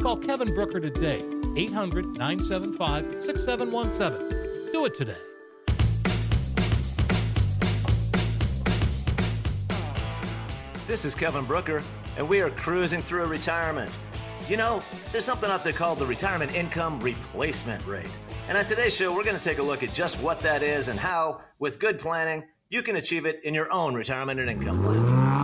Call Kevin Brooker today, 800 975 6717. Do it today. This is Kevin Brooker, and we are cruising through retirement. You know, there's something out there called the retirement income replacement rate. And on today's show, we're going to take a look at just what that is and how, with good planning, you can achieve it in your own retirement and income plan.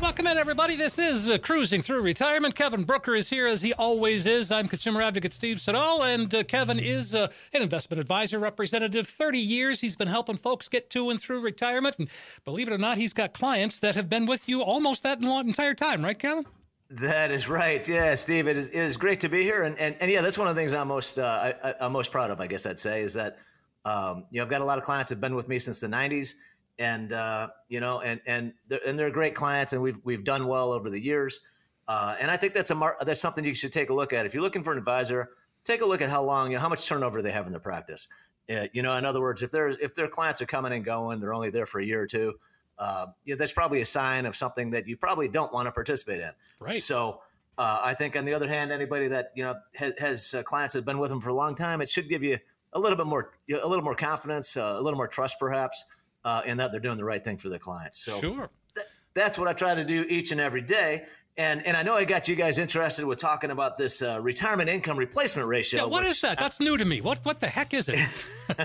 Welcome in, everybody. This is uh, Cruising Through Retirement. Kevin Brooker is here as he always is. I'm consumer advocate Steve Siddall, and uh, Kevin is uh, an investment advisor representative. 30 years he's been helping folks get to and through retirement. And believe it or not, he's got clients that have been with you almost that long, entire time, right, Kevin? That is right. Yeah, Steve, it is, it is great to be here. And, and, and yeah, that's one of the things I'm most, uh, I, I'm most proud of, I guess I'd say, is that, um, you know, I've got a lot of clients that have been with me since the 90s and uh, you know, and and they're, and they're great clients, and we've we've done well over the years. Uh, and I think that's a mar- that's something you should take a look at if you're looking for an advisor. Take a look at how long, you know, how much turnover they have in their practice. Uh, you know, in other words, if there's if their clients are coming and going, they're only there for a year or two. Uh, yeah, that's probably a sign of something that you probably don't want to participate in. Right. So. Uh, I think, on the other hand, anybody that you know has, has uh, clients that have been with them for a long time, it should give you a little bit more, a little more confidence, uh, a little more trust, perhaps, uh, and that they're doing the right thing for their clients. So Sure. th- that's what I try to do each and every day. And and I know I got you guys interested with talking about this uh, retirement income replacement ratio. Yeah, what is that? That's new to me. What what the heck is it?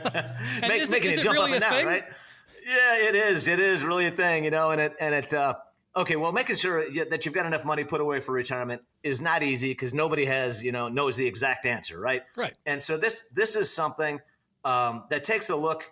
Make, is making it it jump really up and down, right? Yeah, it is. It is really a thing, you know. And it and it. Uh, okay, well, making sure that you've got enough money put away for retirement is not easy because nobody has, you know, knows the exact answer, right? Right. And so this this is something um, that takes a look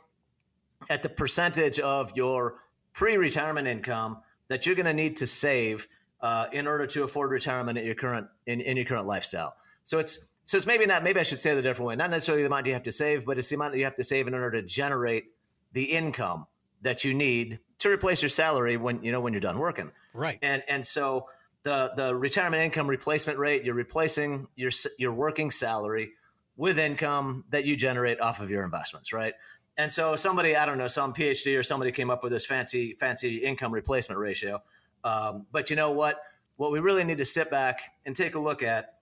at the percentage of your pre-retirement income that you're going to need to save uh, in order to afford retirement at your current in, in your current lifestyle. So it's so it's maybe not maybe I should say it a different way. Not necessarily the amount you have to save, but it's the amount that you have to save in order to generate the income that you need to replace your salary when you know when you're done working. right. And and so the the retirement income replacement rate, you're replacing your your working salary with income that you generate off of your investments, right? And so somebody, I don't know, some PhD or somebody came up with this fancy fancy income replacement ratio. Um, but you know what? What we really need to sit back and take a look at,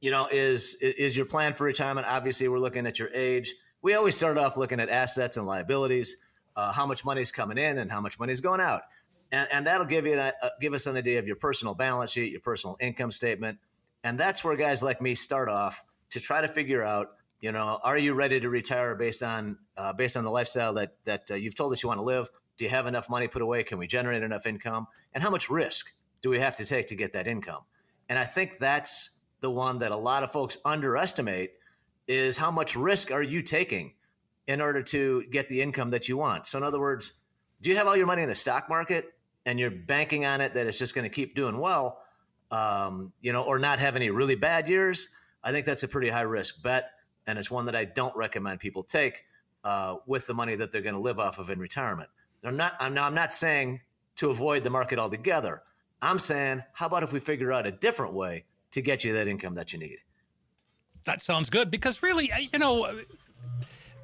you know, is is your plan for retirement. Obviously, we're looking at your age. We always start off looking at assets and liabilities, uh, how much money's coming in and how much money's going out, and, and that'll give you an, uh, give us an idea of your personal balance sheet, your personal income statement, and that's where guys like me start off to try to figure out, you know, are you ready to retire based on uh, based on the lifestyle that that uh, you've told us you want to live? Do you have enough money put away? Can we generate enough income? And how much risk do we have to take to get that income? And I think that's the one that a lot of folks underestimate is how much risk are you taking in order to get the income that you want? So in other words, do you have all your money in the stock market and you're banking on it that it's just going to keep doing well, um, you know, or not have any really bad years? I think that's a pretty high risk bet, and it's one that I don't recommend people take uh, with the money that they're going to live off of in retirement. I'm not. I'm, now, I'm not saying to avoid the market altogether, I'm saying, how about if we figure out a different way to get you that income that you need? That sounds good because really, you know,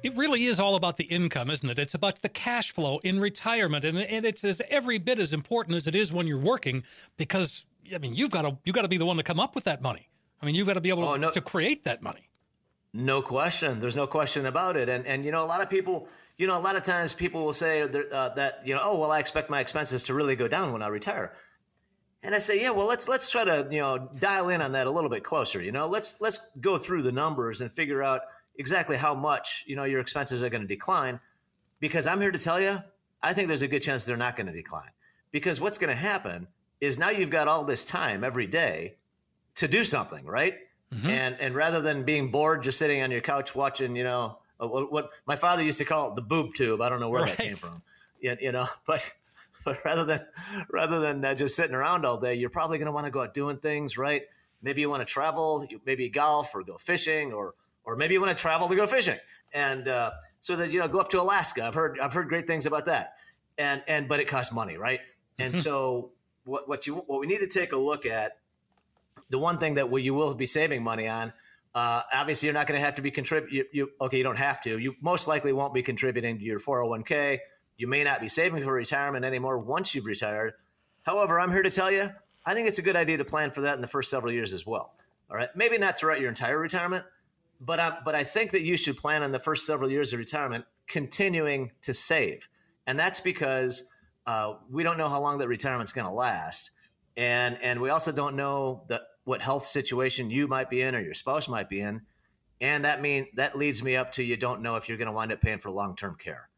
it really is all about the income, isn't it? It's about the cash flow in retirement, and, and it's as every bit as important as it is when you're working because I mean, you've got to you got to be the one to come up with that money. I mean, you've got to be able oh, no, to create that money. No question. There's no question about it. And and you know, a lot of people, you know, a lot of times people will say uh, that you know, oh well, I expect my expenses to really go down when I retire. And I say, yeah, well, let's let's try to you know dial in on that a little bit closer. You know, let's let's go through the numbers and figure out exactly how much you know your expenses are going to decline. Because I'm here to tell you, I think there's a good chance they're not going to decline. Because what's going to happen is now you've got all this time every day to do something, right? Mm-hmm. And and rather than being bored just sitting on your couch watching, you know, what, what, my father used to call it the boob tube. I don't know where right. that came from. You, you know, but but rather than rather than uh, just sitting around all day, you're probably going to want to go out doing things, right? Maybe you want to travel, maybe golf or go fishing, or or maybe you want to travel to go fishing, and uh, so that you know go up to Alaska. I've heard I've heard great things about that, and and but it costs money, right? And mm-hmm. so what what you what we need to take a look at, the one thing that you will be saving money on. Uh, obviously, you're not going to have to be contribute. You, you, okay? You don't have to. You most likely won't be contributing to your 401k you may not be saving for retirement anymore once you've retired. However, I'm here to tell you, I think it's a good idea to plan for that in the first several years as well. All right, maybe not throughout your entire retirement, but I, but I think that you should plan on the first several years of retirement continuing to save, and that's because uh, we don't know how long that retirement's going to last, and and we also don't know the, what health situation you might be in or your spouse might be in, and that mean that leads me up to you don't know if you're going to wind up paying for long term care.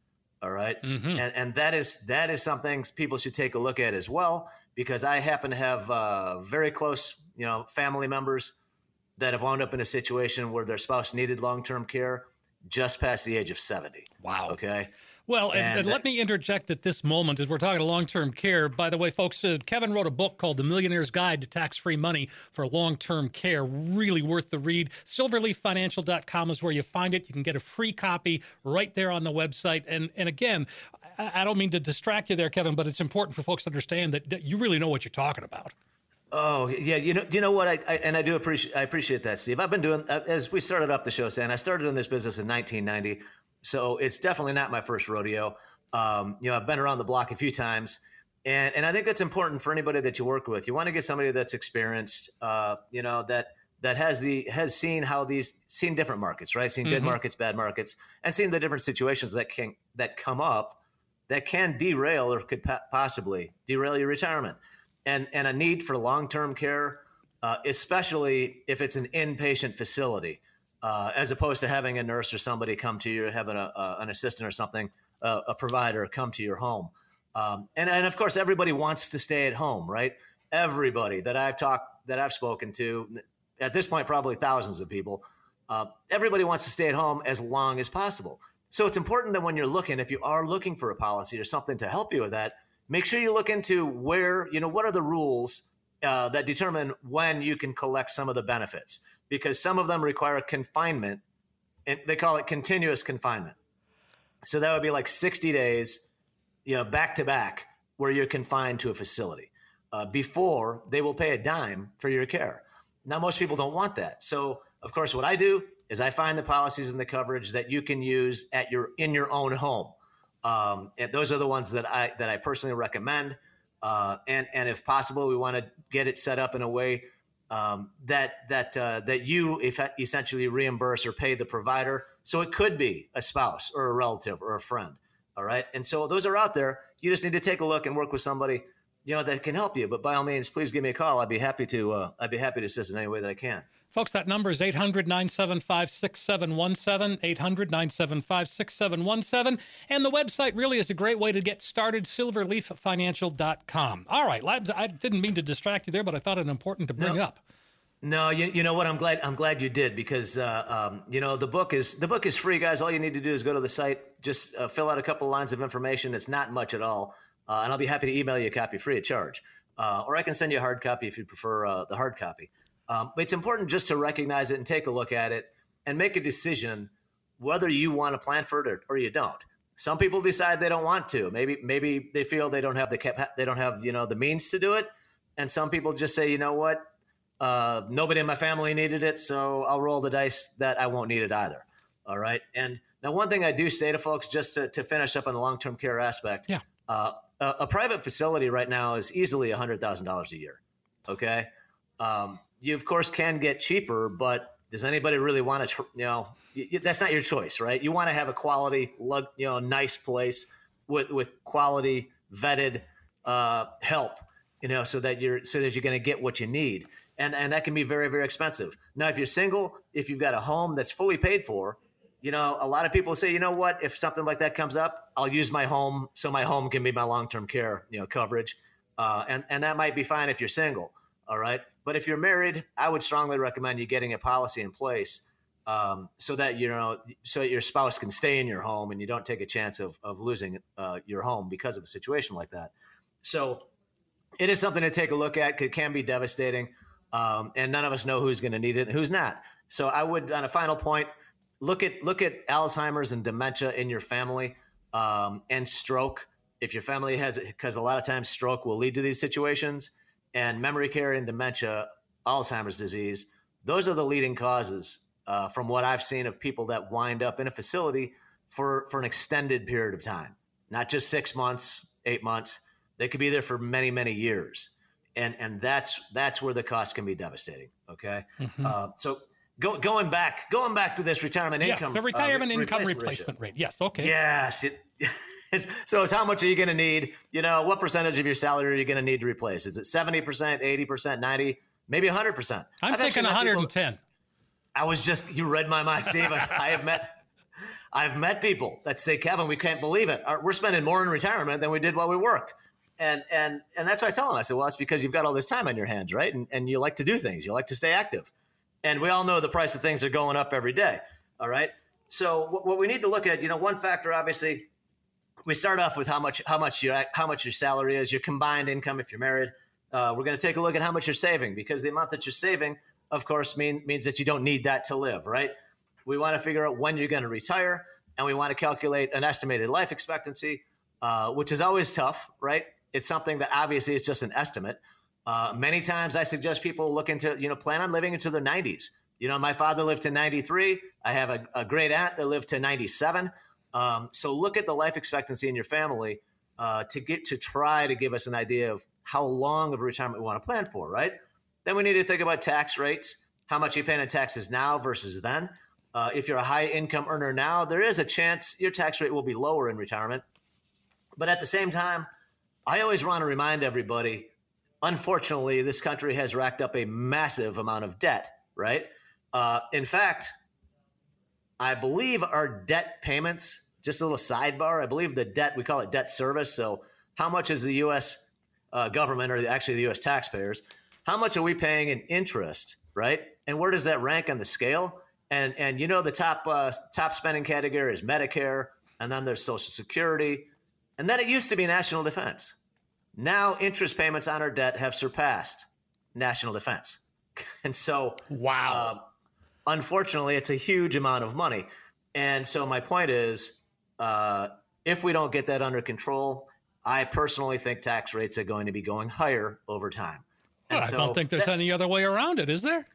All right? mm-hmm. and and that is that is something people should take a look at as well because I happen to have uh, very close you know family members that have wound up in a situation where their spouse needed long term care just past the age of seventy. Wow. Okay. Well, and, and, and let me interject at this moment as we're talking long term care. By the way, folks, uh, Kevin wrote a book called The Millionaire's Guide to Tax Free Money for Long Term Care. Really worth the read. Silverleaffinancial.com is where you find it. You can get a free copy right there on the website. And, and again, I, I don't mean to distract you there, Kevin, but it's important for folks to understand that, that you really know what you're talking about. Oh yeah, you know, you know what? I, I, and I do appreciate I appreciate that, Steve. I've been doing uh, as we started up the show saying I started in this business in 1990. So it's definitely not my first rodeo. Um, you know, I've been around the block a few times. And, and I think that's important for anybody that you work with. You want to get somebody that's experienced, uh, you know, that that has the has seen how these seen different markets, right? Seen good mm-hmm. markets, bad markets, and seen the different situations that can that come up that can derail or could possibly derail your retirement, and and a need for long term care, uh, especially if it's an inpatient facility uh, as opposed to having a nurse or somebody come to you, having a, a, an assistant or something, uh, a provider come to your home. Um, and, and of course, everybody wants to stay at home, right? Everybody that I've talked, that I've spoken to, at this point, probably thousands of people, uh, everybody wants to stay at home as long as possible. So it's important that when you're looking, if you are looking for a policy or something to help you with that, make sure you look into where, you know, what are the rules uh, that determine when you can collect some of the benefits because some of them require confinement and they call it continuous confinement. So that would be like 60 days, you know, back to back where you're confined to a facility uh, before they will pay a dime for your care. Now, most people don't want that. So, of course, what I do is I find the policies and the coverage that you can use at your in your own home. Um, and those are the ones that I that I personally recommend. Uh, and and if possible, we want to get it set up in a way um, that that uh, that you essentially reimburse or pay the provider. So it could be a spouse or a relative or a friend. All right, and so those are out there. You just need to take a look and work with somebody you know that can help you. But by all means, please give me a call. I'd be happy to. Uh, I'd be happy to assist in any way that I can. Folks, that number is 800 975 6717. 800 975 6717. And the website really is a great way to get started silverleaffinancial.com. All right, Labs, I didn't mean to distract you there, but I thought it important to bring no. up. No, you, you know what? I'm glad I'm glad you did because uh, um, you know the book is the book is free, guys. All you need to do is go to the site, just uh, fill out a couple lines of information. It's not much at all, uh, and I'll be happy to email you a copy free of charge, uh, or I can send you a hard copy if you prefer uh, the hard copy. Um, but it's important just to recognize it and take a look at it and make a decision whether you want to plan for it or, or you don't. Some people decide they don't want to. Maybe maybe they feel they don't have the cap- they don't have you know the means to do it, and some people just say, you know what, uh, nobody in my family needed it, so I'll roll the dice that I won't need it either. All right. And now, one thing I do say to folks, just to, to finish up on the long term care aspect, yeah, uh, a, a, private facility right now is easily hundred thousand dollars a year. Okay, um, you of course can get cheaper, but does anybody really want to? Tr- you know, that's not your choice, right? You want to have a quality, lug, you know, nice place with with quality vetted uh, help, you know, so that you're so that you're going to get what you need, and and that can be very very expensive. Now, if you're single, if you've got a home that's fully paid for, you know, a lot of people say, you know what, if something like that comes up, I'll use my home so my home can be my long term care, you know, coverage, uh, and and that might be fine if you're single, all right. But if you're married, I would strongly recommend you getting a policy in place um, so that you know so your spouse can stay in your home and you don't take a chance of of losing uh, your home because of a situation like that. So it is something to take a look at. It can be devastating, um, and none of us know who's going to need it and who's not. So I would, on a final point look at look at Alzheimer's and dementia in your family um, and stroke. If your family has it, because a lot of times stroke will lead to these situations, and memory care and dementia, Alzheimer's disease, those are the leading causes. Uh, from what I've seen of people that wind up in a facility for for an extended period of time, not just six months, eight months. They could be there for many many years, and and that's that's where the cost can be devastating. Okay, mm-hmm. uh, so Go, going back, going back to this retirement yes, income. the retirement uh, re- income replacement, replacement rate. Yes, okay. Yes. It, so it's how much are you going to need? You know, what percentage of your salary are you going to need to replace? Is it 70%, 80%, 90, maybe 100%? I'm I've thinking 110. People, I was just, you read my mind, Steve. I, I have met, I've met people that say, Kevin, we can't believe it. We're spending more in retirement than we did while we worked. And, and, and that's what I tell them. I said, well, that's because you've got all this time on your hands, right? And, and you like to do things. You like to stay active. And we all know the price of things are going up every day. All right. So what, what we need to look at, you know, one factor, obviously, we start off with how much how much your how much your salary is, your combined income if you're married. Uh, we're going to take a look at how much you're saving because the amount that you're saving, of course, mean, means that you don't need that to live, right? We want to figure out when you're going to retire, and we want to calculate an estimated life expectancy, uh, which is always tough, right? It's something that obviously is just an estimate. Uh, many times I suggest people look into, you know, plan on living into their 90s. You know, my father lived to 93. I have a, a great aunt that lived to 97. Um, so look at the life expectancy in your family uh, to get to try to give us an idea of how long of retirement we want to plan for, right? Then we need to think about tax rates, how much you pay in taxes now versus then. Uh, if you're a high income earner now, there is a chance your tax rate will be lower in retirement. But at the same time, I always want to remind everybody unfortunately, this country has racked up a massive amount of debt, right? Uh, in fact, I believe our debt payments, just a little sidebar, I believe the debt, we call it debt service. So, how much is the U.S. Uh, government or actually the U.S. taxpayers, how much are we paying in interest, right? And where does that rank on the scale? And and you know the top uh, top spending category is Medicare, and then there's Social Security, and then it used to be national defense. Now, interest payments on our debt have surpassed national defense. And so, wow. Uh, unfortunately, it's a huge amount of money. And so, my point is uh, if we don't get that under control, I personally think tax rates are going to be going higher over time. Well, so I don't think there's that, any other way around it, is there?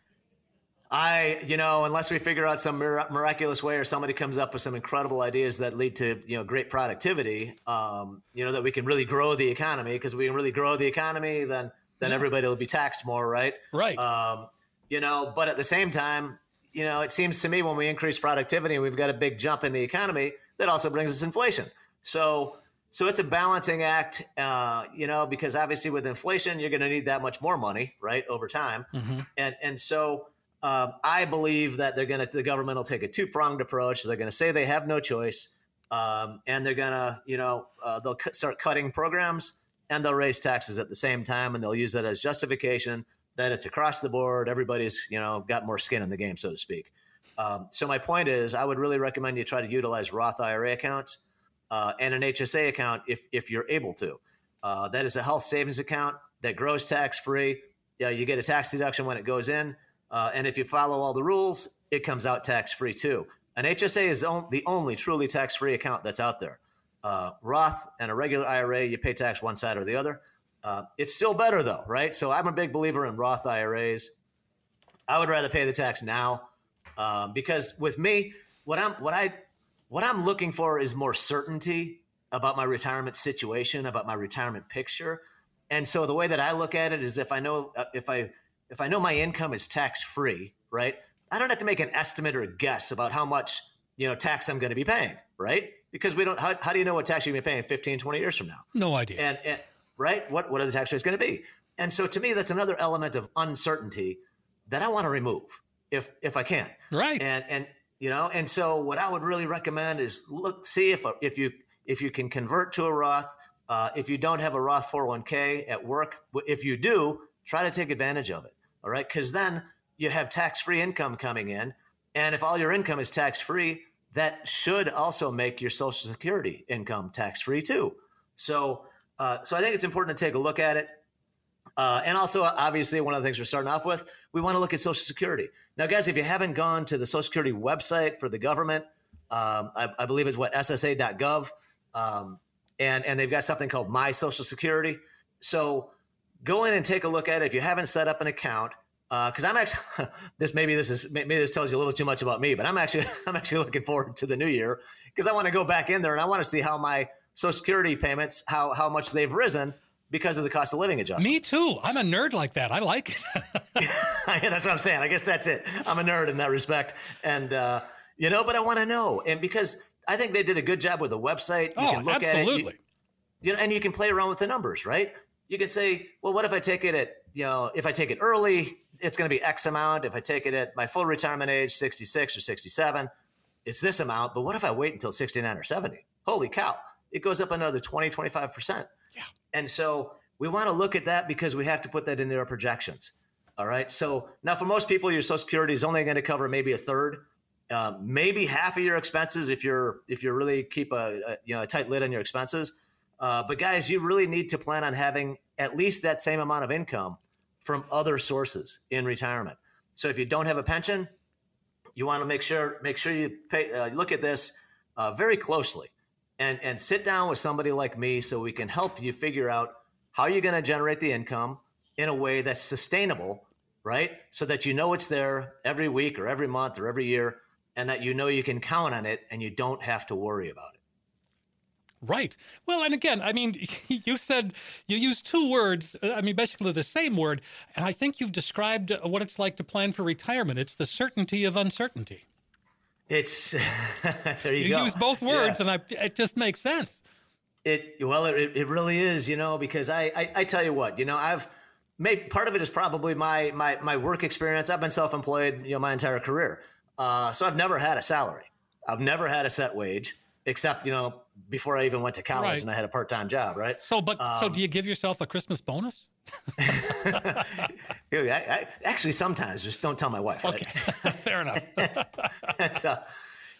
I, you know, unless we figure out some miraculous way or somebody comes up with some incredible ideas that lead to, you know, great productivity, um, you know, that we can really grow the economy because we can really grow the economy, then then yeah. everybody will be taxed more, right? Right. Um, you know, but at the same time, you know, it seems to me when we increase productivity and we've got a big jump in the economy, that also brings us inflation. So, so it's a balancing act, uh, you know, because obviously with inflation, you're going to need that much more money, right, over time, mm-hmm. and and so um, I believe that they're going to the government will take a two pronged approach. They're going to say they have no choice, um, and they're going to you know uh, they'll start cutting programs and they'll raise taxes at the same time, and they'll use that as justification that it's across the board. Everybody's you know got more skin in the game, so to speak. Um, so my point is, I would really recommend you try to utilize Roth IRA accounts uh, and an HSA account if if you're able to. Uh, that is a health savings account that grows tax free. Yeah, you get a tax deduction when it goes in. Uh, and if you follow all the rules, it comes out tax free too. An HSA is on, the only truly tax free account that's out there. Uh, Roth and a regular IRA, you pay tax one side or the other. Uh, it's still better though, right? So I'm a big believer in Roth IRAs. I would rather pay the tax now um, because with me, what I'm what I what I'm looking for is more certainty about my retirement situation, about my retirement picture. And so the way that I look at it is if I know uh, if I if I know my income is tax free, right? I don't have to make an estimate or a guess about how much, you know, tax I'm going to be paying, right? Because we don't how, how do you know what tax you're going to be paying 15, 20 years from now? No idea. And, and right, what what are the tax rates going to be? And so to me that's another element of uncertainty that I want to remove if if I can. Right. And and you know, and so what I would really recommend is look see if if you if you can convert to a Roth, uh, if you don't have a Roth 401k at work, if you do, try to take advantage of it. All right, because then you have tax-free income coming in, and if all your income is tax-free, that should also make your Social Security income tax-free too. So, uh, so I think it's important to take a look at it. Uh, and also, obviously, one of the things we're starting off with, we want to look at Social Security. Now, guys, if you haven't gone to the Social Security website for the government, um, I, I, believe it's what SSA.gov, um, and and they've got something called My Social Security. So go in and take a look at it. If you haven't set up an account, because uh, I'm actually this maybe this is maybe this tells you a little too much about me, but I'm actually I'm actually looking forward to the new year because I want to go back in there and I want to see how my Social Security payments how how much they've risen because of the cost of living adjustment. Me too. I'm a nerd like that. I like it. yeah, that's what I'm saying. I guess that's it. I'm a nerd in that respect, and uh, you know, but I want to know, and because I think they did a good job with the website. You oh, can look absolutely. At it, you, you know, and you can play around with the numbers, right? You can say, well, what if I take it at you know, if I take it early, it's going to be X amount. If I take it at my full retirement age, 66 or 67, it's this amount. But what if I wait until 69 or 70? Holy cow. It goes up another 20, 25%. Yeah. And so we want to look at that because we have to put that into our projections. All right. So now for most people, your Social Security is only going to cover maybe a third, uh, maybe half of your expenses if you're if you really keep a, a, you know a tight lid on your expenses. Uh, but guys, you really need to plan on having at least that same amount of income from other sources in retirement. So if you don't have a pension, you want to make sure make sure you pay, uh, look at this uh, very closely and and sit down with somebody like me so we can help you figure out how you're going to generate the income in a way that's sustainable, right? So that you know it's there every week or every month or every year, and that you know you can count on it and you don't have to worry about it. Right. Well, and again, I mean, you said you used two words, uh, I mean, basically the same word, and I think you've described what it's like to plan for retirement. It's the certainty of uncertainty. It's there you, you go. use both words, yeah. and I, it just makes sense. It well, it, it really is, you know, because I, I I tell you what, you know, I've made part of it is probably my my my work experience. I've been self-employed, you know, my entire career, uh, so I've never had a salary. I've never had a set wage, except you know before I even went to college Right. and I had a part-time job, right? So, but so Um, do you give yourself a Christmas bonus? I, I, actually, sometimes just don't tell my wife. Okay, fair enough. and, uh,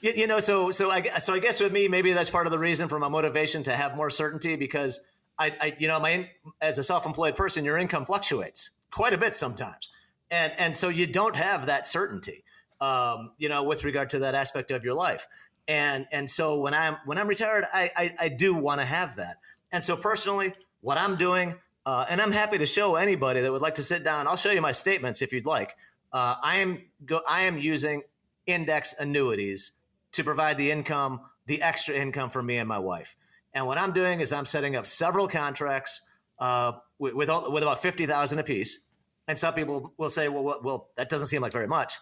you, you know, so so I so I guess with me, maybe that's part of the reason for my motivation to have more certainty because I, I you know, my as a self-employed person, your income fluctuates quite a bit sometimes, and and so you don't have that certainty, um, you know, with regard to that aspect of your life, and and so when I'm when I'm retired, I I, I do want to have that, and so personally, what I'm doing. Uh, and I'm happy to show anybody that would like to sit down. I'll show you my statements if you'd like. Uh, I am go, I am using index annuities to provide the income, the extra income for me and my wife. And what I'm doing is I'm setting up several contracts uh, with with, all, with about fifty thousand apiece. And some people will say, well, well, well, that doesn't seem like very much.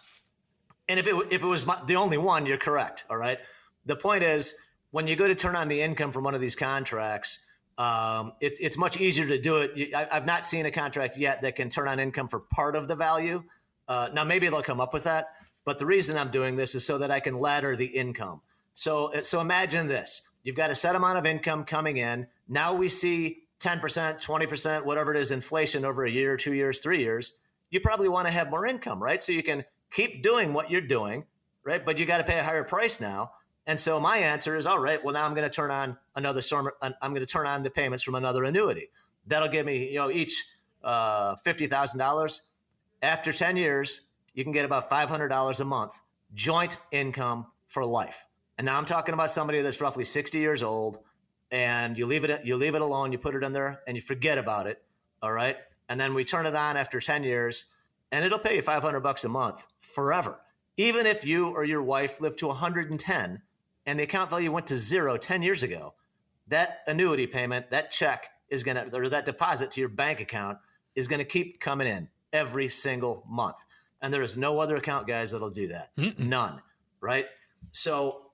And if it if it was my, the only one, you're correct. All right. The point is, when you go to turn on the income from one of these contracts, um, it's it's much easier to do it. I, I've not seen a contract yet that can turn on income for part of the value. Uh, now maybe they'll come up with that, but the reason I'm doing this is so that I can ladder the income. So so imagine this: you've got a set amount of income coming in. Now we see 10%, 20%, whatever it is, inflation over a year, two years, three years. You probably want to have more income, right? So you can keep doing what you're doing, right? But you got to pay a higher price now. And so my answer is, all right, well now I'm going to turn on another. I'm going to turn on the payments from another annuity. That'll give me, you know, each uh, fifty thousand dollars. After ten years, you can get about five hundred dollars a month joint income for life. And now I'm talking about somebody that's roughly sixty years old, and you leave it you leave it alone, you put it in there, and you forget about it. All right. And then we turn it on after 10 years and it'll pay you 500 bucks a month forever. Even if you or your wife live to 110 and the account value went to zero 10 years ago, that annuity payment, that check is going to, or that deposit to your bank account is going to keep coming in every single month. And there is no other account, guys, that'll do that. Mm-mm. None. Right. So,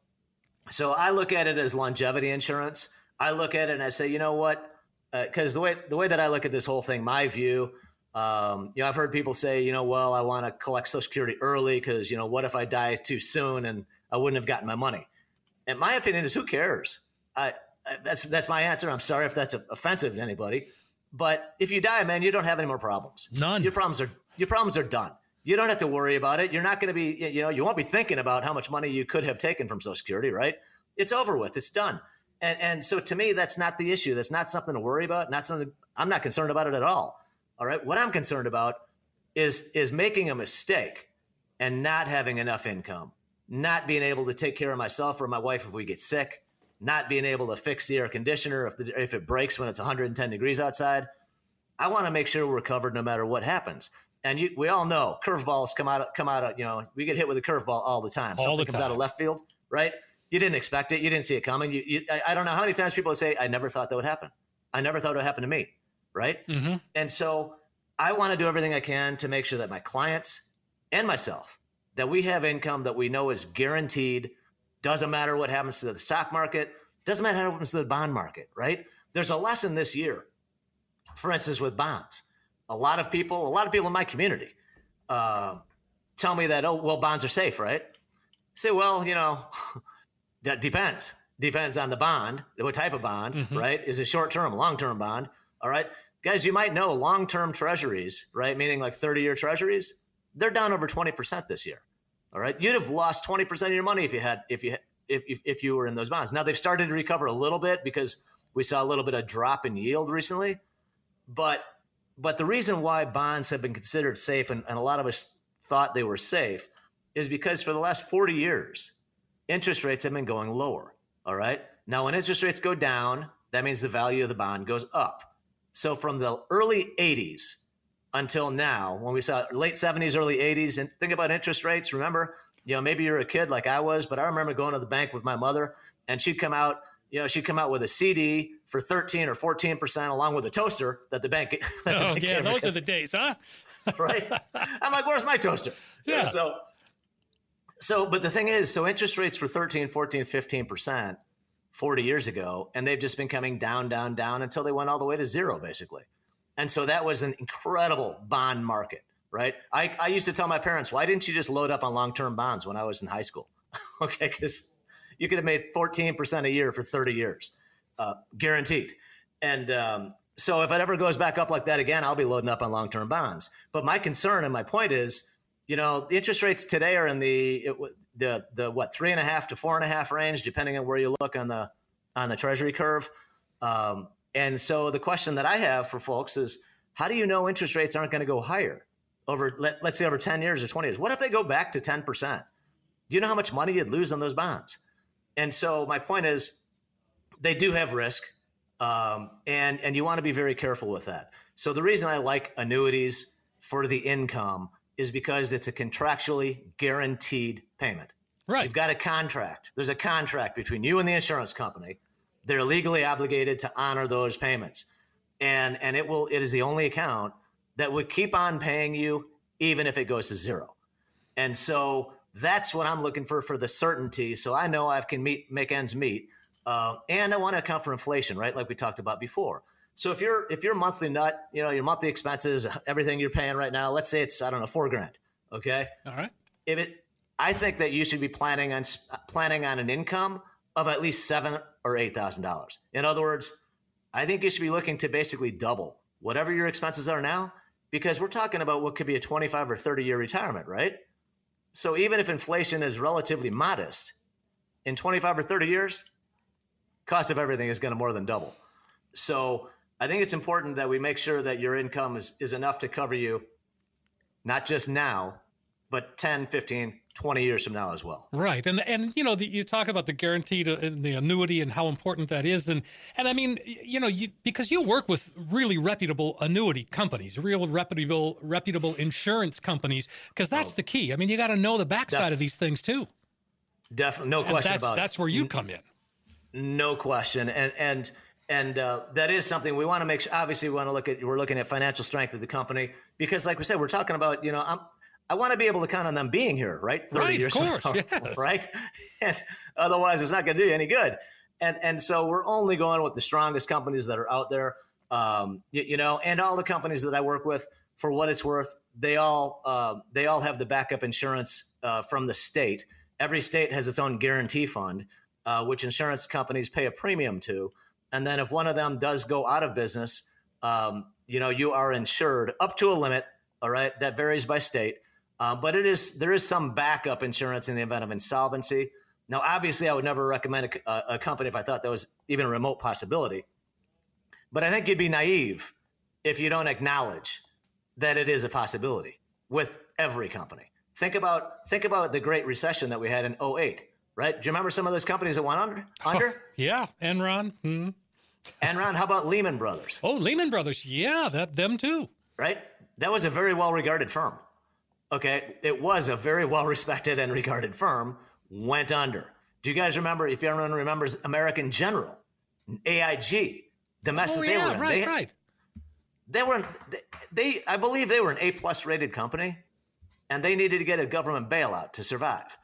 so I look at it as longevity insurance. I look at it and I say, you know what? Because uh, the way the way that I look at this whole thing, my view, um, you know, I've heard people say, you know, well, I want to collect Social Security early because, you know, what if I die too soon and I wouldn't have gotten my money? And my opinion is, who cares? I, I that's that's my answer. I'm sorry if that's offensive to anybody, but if you die, man, you don't have any more problems. None. Your problems are your problems are done. You don't have to worry about it. You're not going to be, you know, you won't be thinking about how much money you could have taken from Social Security, right? It's over with. It's done. And and so to me, that's not the issue. That's not something to worry about. Not something. I'm not concerned about it at all. All right. What I'm concerned about is is making a mistake and not having enough income, not being able to take care of myself or my wife if we get sick, not being able to fix the air conditioner if the, if it breaks when it's 110 degrees outside. I want to make sure we're covered no matter what happens. And you, we all know curveballs come out come out of you know we get hit with a curveball all the time. All Something the comes time. out of left field, right? You didn't expect it. You didn't see it coming. You, you I, I, don't know how many times people say, "I never thought that would happen. I never thought it would happen to me." right? Mm-hmm. And so I want to do everything I can to make sure that my clients and myself that we have income that we know is guaranteed. Doesn't matter what happens to the stock market. Doesn't matter what happens to the bond market, right? There's a lesson this year, for instance, with bonds. A lot of people, a lot of people in my community, uh, tell me that, oh, well, bonds are safe, right? I say, well, you know, that depends. Depends on the bond, what type of bond, mm-hmm. right? Is it short term, long term bond? All right guys, you might know long term treasuries, right? Meaning like 30 year treasuries, they're down over 20% this year. All right. You'd have lost 20% of your money if you had, if you, if, if, if you were in those bonds. Now they've started to recover a little bit because we saw a little bit of drop in yield recently. But, but the reason why bonds have been considered safe and, and a lot of us thought they were safe is because for the last 40 years, interest rates have been going lower. All right. Now, when interest rates go down, that means the value of the bond goes up. So from the early 80s until now, when we saw late 70s, early 80s, and think about interest rates, remember, you know, maybe you're a kid like I was, but I remember going to the bank with my mother and she'd come out, you know, she'd come out with a CD for 13 or 14% along with a toaster that the bank. That the oh, bank yeah, those because, are the days, huh? right. I'm like, where's my toaster? Yeah. Uh, so, so, but the thing is, so interest rates were 13, 14, 15%. 40 years ago, and they've just been coming down, down, down until they went all the way to zero, basically. And so that was an incredible bond market, right? I, I used to tell my parents, why didn't you just load up on long term bonds when I was in high school? okay, because you could have made 14% a year for 30 years, uh, guaranteed. And um, so if it ever goes back up like that again, I'll be loading up on long term bonds. But my concern and my point is, you know, the interest rates today are in the it, the the what three and a half to four and a half range, depending on where you look on the on the Treasury curve. Um, and so the question that I have for folks is, how do you know interest rates aren't going to go higher over let, let's say over ten years or twenty years? What if they go back to ten percent? Do you know how much money you'd lose on those bonds? And so my point is, they do have risk, um, and and you want to be very careful with that. So the reason I like annuities for the income is because it's a contractually guaranteed payment. Right. You've got a contract. There's a contract between you and the insurance company. They're legally obligated to honor those payments. And and it will it is the only account that would keep on paying you even if it goes to zero. And so that's what I'm looking for for the certainty. So I know I can meet make ends meet. Uh, and I want to account for inflation, right? Like we talked about before. So if you're if your monthly nut, you know, your monthly expenses, everything you're paying right now, let's say it's I don't know four grand. Okay. All right. If it, I think that you should be planning on planning on an income of at least seven or eight thousand dollars. In other words, I think you should be looking to basically double whatever your expenses are now, because we're talking about what could be a 25 or 30 year retirement, right? So even if inflation is relatively modest, in 25 or 30 years, cost of everything is going to more than double. So I think it's important that we make sure that your income is, is enough to cover you, not just now, but 10, 15, 20 years from now as well. Right. And and you know, the, you talk about the guaranteed uh, the annuity and how important that is and and I mean, you know, you because you work with really reputable annuity companies, real reputable reputable insurance companies because that's oh, the key. I mean, you got to know the backside of these things too. Definitely, no question that's, about that's it. That's where you come in. No question. And and and uh, that is something we want to make sure. Obviously, we want to look at. We're looking at financial strength of the company because, like we said, we're talking about. You know, I'm, I want to be able to count on them being here, right? Thirty right, years of course, yes. right? And otherwise, it's not going to do you any good. And and so we're only going with the strongest companies that are out there. Um, you, you, know, and all the companies that I work with, for what it's worth, they all uh, they all have the backup insurance uh, from the state. Every state has its own guarantee fund, uh, which insurance companies pay a premium to. And then if one of them does go out of business, um, you know, you are insured up to a limit. All right, that varies by state, uh, but it is there is some backup insurance in the event of insolvency. Now, obviously, I would never recommend a, a company if I thought that was even a remote possibility. But I think you'd be naive if you don't acknowledge that it is a possibility with every company. Think about think about the Great Recession that we had in 08 right? Do you remember some of those companies that went under? Under? Oh, yeah, Enron. Hmm. Enron. How about Lehman Brothers? Oh, Lehman Brothers. Yeah, that them too. Right. That was a very well regarded firm. Okay, it was a very well respected and regarded firm. Went under. Do you guys remember? If everyone remembers, American General, AIG, the mess oh, that they yeah, were in. Right, they, right. They were. They, they, I believe, they were an A plus rated company, and they needed to get a government bailout to survive.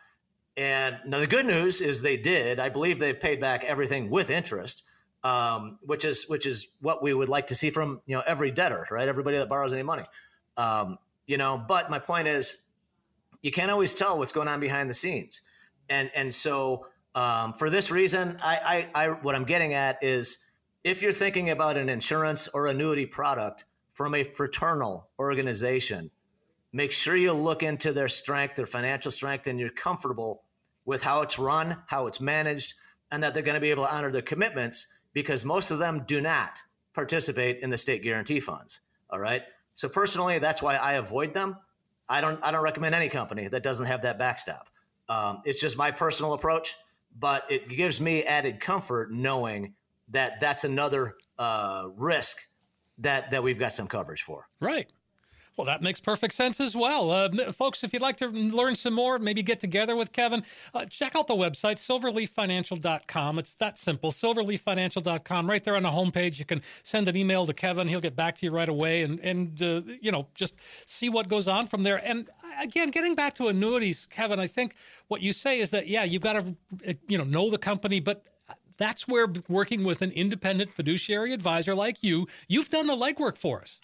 And now the good news is they did. I believe they've paid back everything with interest, um, which is which is what we would like to see from you know every debtor, right? Everybody that borrows any money, um, you know. But my point is, you can't always tell what's going on behind the scenes, and and so um, for this reason, I, I, I what I'm getting at is if you're thinking about an insurance or annuity product from a fraternal organization make sure you look into their strength, their financial strength, and you're comfortable with how it's run, how it's managed, and that they're going to be able to honor their commitments because most of them do not participate in the state guarantee funds. All right. So personally, that's why I avoid them. I don't. I don't recommend any company that doesn't have that backstop. Um, it's just my personal approach, but it gives me added comfort knowing that that's another uh, risk that that we've got some coverage for. Right. Well, that makes perfect sense as well. Uh, folks, if you'd like to learn some more, maybe get together with Kevin, uh, check out the website, silverleaffinancial.com. It's that simple, silverleaffinancial.com. Right there on the homepage, you can send an email to Kevin. He'll get back to you right away and, and uh, you know, just see what goes on from there. And again, getting back to annuities, Kevin, I think what you say is that, yeah, you've got to, uh, you know, know the company, but that's where working with an independent fiduciary advisor like you, you've done the legwork for us.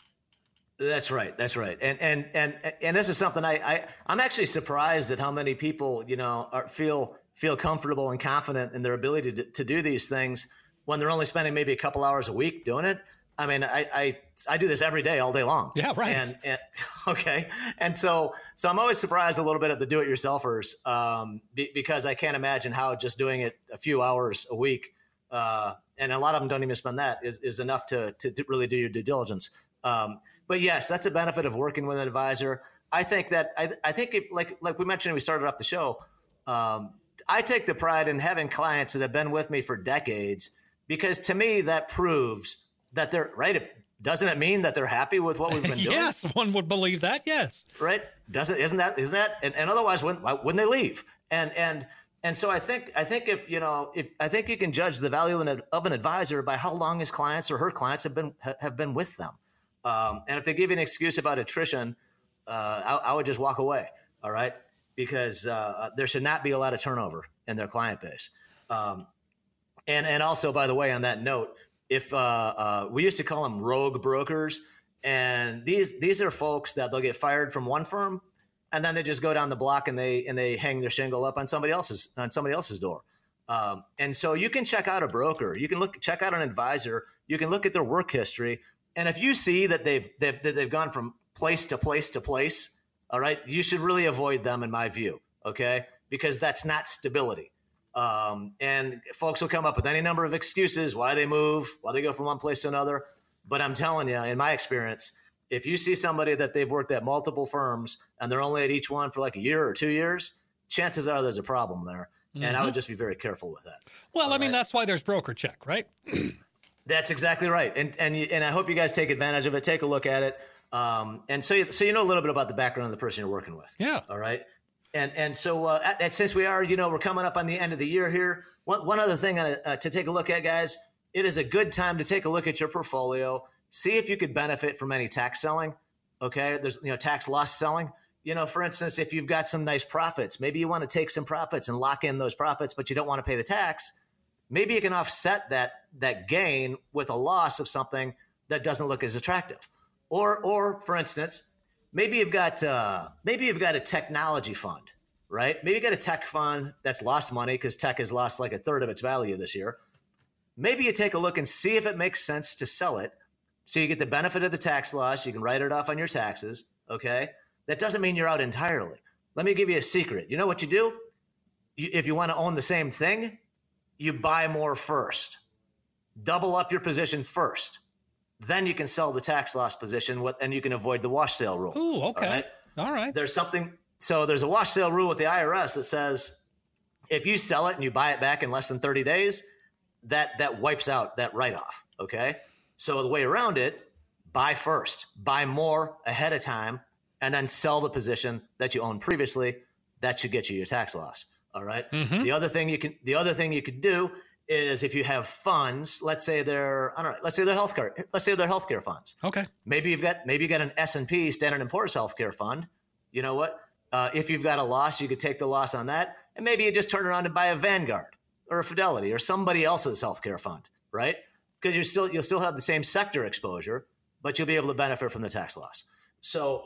That's right. That's right. And and and and this is something I, I I'm actually surprised at how many people you know are, feel feel comfortable and confident in their ability to, to do these things when they're only spending maybe a couple hours a week doing it. I mean, I, I, I do this every day, all day long. Yeah, right. And, and okay, and so so I'm always surprised a little bit at the do-it-yourselfers um, be, because I can't imagine how just doing it a few hours a week, uh, and a lot of them don't even spend that is, is enough to to really do your due diligence. Um, but yes, that's a benefit of working with an advisor. I think that I, I think if, like like we mentioned, we started off the show. Um, I take the pride in having clients that have been with me for decades because to me that proves that they're right. Doesn't it mean that they're happy with what we've been doing? yes, one would believe that. Yes, right. Doesn't isn't that isn't that? And, and otherwise, when when they leave, and and and so I think I think if you know if I think you can judge the value of an advisor by how long his clients or her clients have been have been with them. Um, and if they give you an excuse about attrition, uh, I, I, would just walk away. All right, because uh, there should not be a lot of turnover in their client base. Um, and and also, by the way, on that note, if uh, uh, we used to call them rogue brokers, and these these are folks that they'll get fired from one firm, and then they just go down the block and they and they hang their shingle up on somebody else's on somebody else's door. Um, and so you can check out a broker, you can look check out an advisor, you can look at their work history, and if you see that they've, they've that they've gone from place to place to place, all right, you should really avoid them in my view, okay? Because that's not stability. Um, and folks will come up with any number of excuses why they move, why they go from one place to another. But I'm telling you, in my experience, if you see somebody that they've worked at multiple firms and they're only at each one for like a year or two years, chances are there's a problem there. Mm-hmm. And I would mm-hmm. just be very careful with that. Well, All I mean, right? that's why there's broker check, right? that's exactly right. And, and, and I hope you guys take advantage of it. Take a look at it. Um, and so, you, so you know a little bit about the background of the person you're working with. Yeah. All right. And, and so uh, since we are, you know, we're coming up on the end of the year here. One, one other thing uh, uh, to take a look at, guys, it is a good time to take a look at your portfolio. See if you could benefit from any tax selling. Okay. There's, you know, tax loss selling. You know, for instance, if you've got some nice profits, maybe you want to take some profits and lock in those profits, but you don't want to pay the tax. Maybe you can offset that that gain with a loss of something that doesn't look as attractive. Or, or for instance, maybe you've got uh, maybe you've got a technology fund, right? Maybe you got a tech fund that's lost money because tech has lost like a third of its value this year. Maybe you take a look and see if it makes sense to sell it, so you get the benefit of the tax loss. You can write it off on your taxes. Okay, that doesn't mean you're out entirely. Let me give you a secret. You know what you do? You, if you want to own the same thing, you buy more first. Double up your position first then you can sell the tax loss position and you can avoid the wash sale rule. Ooh, okay. All right? All right. There's something, so there's a wash sale rule with the IRS that says if you sell it and you buy it back in less than 30 days, that that wipes out that write off. Okay. So the way around it, buy first, buy more ahead of time, and then sell the position that you owned previously. That should get you your tax loss. All right? mm-hmm. The other thing you can the other thing you could do is if you have funds, let's say they're I don't know, let's say they're healthcare, let's say they're healthcare funds. Okay. Maybe you've got maybe you got an S and P Standard and Poor's healthcare fund. You know what? Uh, if you've got a loss, you could take the loss on that, and maybe you just turn around and buy a Vanguard or a Fidelity or somebody else's healthcare fund, right? Because you still you'll still have the same sector exposure, but you'll be able to benefit from the tax loss. So,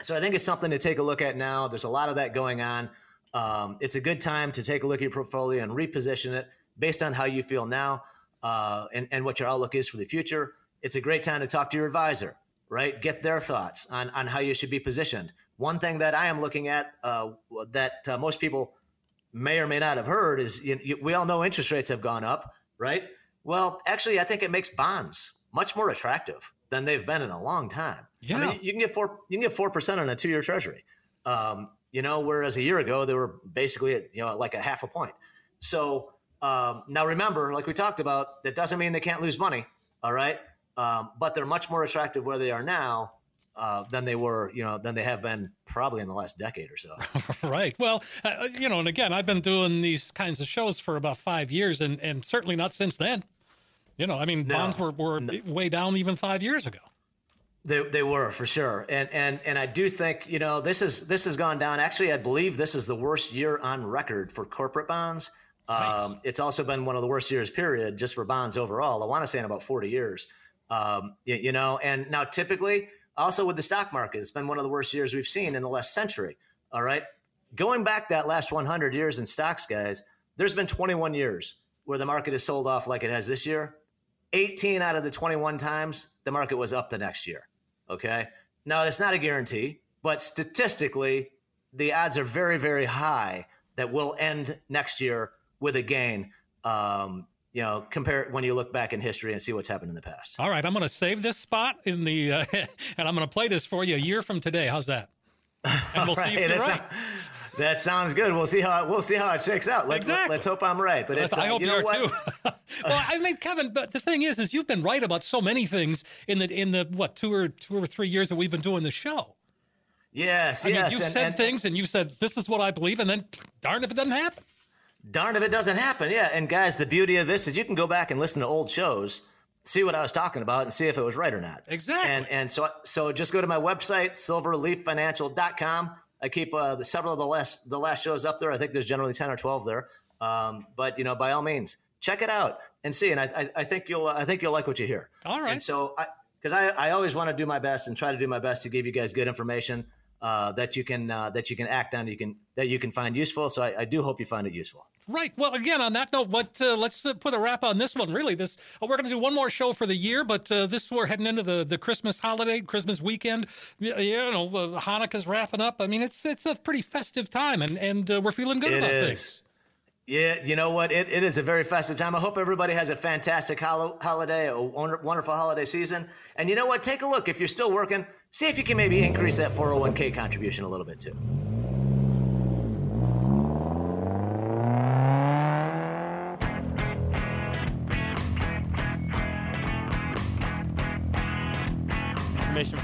so I think it's something to take a look at now. There's a lot of that going on. Um, it's a good time to take a look at your portfolio and reposition it based on how you feel now uh, and, and what your outlook is for the future. It's a great time to talk to your advisor, right? Get their thoughts on, on how you should be positioned. One thing that I am looking at uh, that uh, most people may or may not have heard is you, you, we all know interest rates have gone up, right? Well, actually, I think it makes bonds much more attractive than they've been in a long time. Yeah, I mean, you can get four you can get four percent on a two year Treasury. Um, you know, whereas a year ago they were basically at, you know like a half a point. So um, now, remember, like we talked about, that doesn't mean they can't lose money. All right. Um, but they're much more attractive where they are now uh, than they were, you know, than they have been probably in the last decade or so. right. Well, uh, you know, and again, I've been doing these kinds of shows for about five years, and and certainly not since then. You know, I mean, no, bonds were, were no. way down even five years ago. They, they were for sure, and and and I do think you know this is this has gone down. Actually, I believe this is the worst year on record for corporate bonds. Nice. Um, it's also been one of the worst years, period, just for bonds overall. I want to say in about 40 years. Um, you, you, know, and now typically also with the stock market, it's been one of the worst years we've seen in the last century. All right. Going back that last 100 years in stocks, guys, there's been 21 years where the market has sold off like it has this year. 18 out of the 21 times the market was up the next year. Okay. Now, that's not a guarantee, but statistically, the odds are very, very high that we'll end next year with a gain. Um, you know, compare when you look back in history and see what's happened in the past. All right, I'm going to save this spot in the, uh, and I'm going to play this for you a year from today. How's that? And we'll right. see if you're right. That sounds good. We'll see how it, we'll see how it shakes out. Let's, exactly. let's hope I'm right. But it's, I uh, hope you, know are too. well, I mean, Kevin, but the thing is, is you've been right about so many things in the in the what two or two or three years that we've been doing the show. Yes, I yes. Mean, you've and, said and, things, and you've said this is what I believe, and then darn if it doesn't happen Darn if it doesn't happen. Yeah. And guys, the beauty of this is you can go back and listen to old shows, see what I was talking about, and see if it was right or not. Exactly. And and so so just go to my website, silverleaffinancial.com. I keep uh, the, several of the last the last shows up there. I think there's generally ten or twelve there. Um, but you know, by all means, check it out and see. And I, I, I think you'll I think you'll like what you hear. All right. And so I because I, I always want to do my best and try to do my best to give you guys good information uh, that you can uh, that you can act on, you can that you can find useful. So I, I do hope you find it useful. Right. Well, again, on that note, what uh, let's uh, put a wrap on this one. Really, this uh, we're going to do one more show for the year, but uh, this we're heading into the, the Christmas holiday, Christmas weekend. You, know, Hanukkah's wrapping up. I mean, it's it's a pretty festive time, and and we're feeling good it about is. things. Yeah, you know what? It, it is a very festive time. I hope everybody has a fantastic hol- holiday, a wonderful holiday season. And you know what? Take a look. If you're still working, see if you can maybe increase that 401k contribution a little bit too.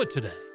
It today.